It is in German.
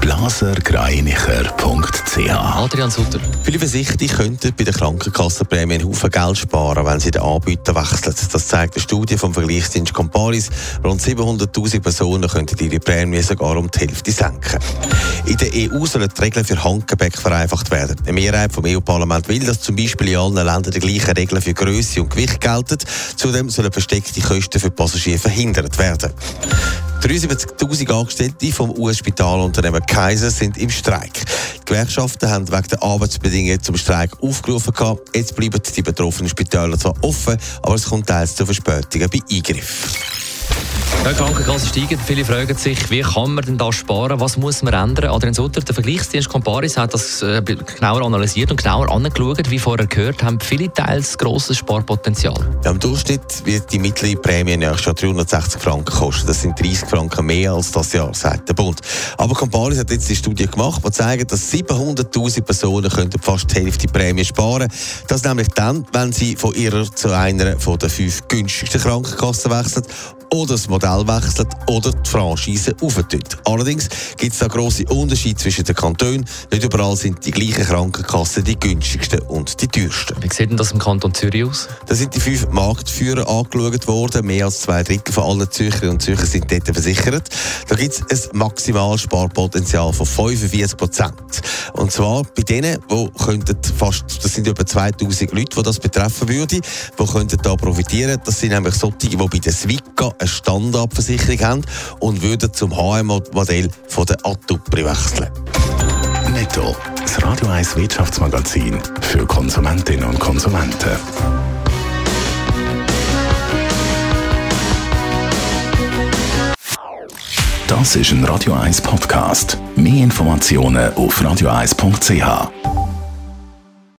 blasergreinicher.ch Adrian Sutter. Viele Versicherte könnten bei der Krankenkassenprämie einen Haufen Geld sparen, wenn sie den Anbieter wechseln. Das zeigt eine Studie vom Vergleichsdienst Comparis. Rund 700.000 Personen könnten ihre Prämie sogar um die Hälfte senken. In der EU sollen die Regeln für Handgepäck vereinfacht werden. Eine Mehrheit vom EU-Parlament will, dass zum Beispiel in allen Ländern die gleichen Regeln für Größe und Gewicht gelten. Zudem sollen versteckte Kosten für Passagiere verhindert werden. 73.000 Angestellte vom US-Spitalunternehmen Kaiser sind im Streik. Die Gewerkschaften haben wegen der Arbeitsbedingungen zum Streik aufgerufen. Jetzt bleiben die betroffenen Spitäler zwar offen, aber es kommt teils zu Verspätungen bei Eingriffen. Die Krankenkassen steigen. Viele fragen sich, wie kann man denn da sparen? Was muss man ändern? Adrian Sutter, der Vergleichsdienst Comparis hat das äh, genauer analysiert und genauer angeschaut. Wie vorher gehört, haben viele teils grosses Sparpotenzial. Ja, Im Durchschnitt wird die mittlere Prämie nächstes Jahr 360 Franken kosten. Das sind 30 Franken mehr als das Jahr, sagt der Bund. Aber Comparis hat jetzt die Studie gemacht, die zeigt, dass 700'000 Personen könnten fast die Hälfte Prämie sparen Das nämlich dann, wenn sie von ihrer zu einer von den fünf günstigsten Krankenkassen wechseln oder das Modell wechselt oder die Franchise auftönt. Allerdings gibt es da grosse Unterschiede zwischen den Kantonen. Nicht überall sind die gleichen Krankenkassen die günstigsten und die teuersten. Wie sieht denn das im Kanton Zürich aus? Da sind die fünf Marktführer angeschaut worden. Mehr als zwei Drittel von allen Zürcherinnen und Zürcher sind dort versichert. Da gibt es ein Maximalsparpotenzial von 45 Prozent. Und zwar bei denen, die könnten fast, das sind über 2000 Leute, die das betreffen würde, die könnten da profitieren. Das sind nämlich solche, die bei der Swika eine Standardversicherung haben und würden zum HM-Modell von der Atupri wechseln. Netto, das Radio 1 Wirtschaftsmagazin für Konsumentinnen und Konsumenten. Das ist ein Radio 1 Podcast. Mehr Informationen auf radio1.ch.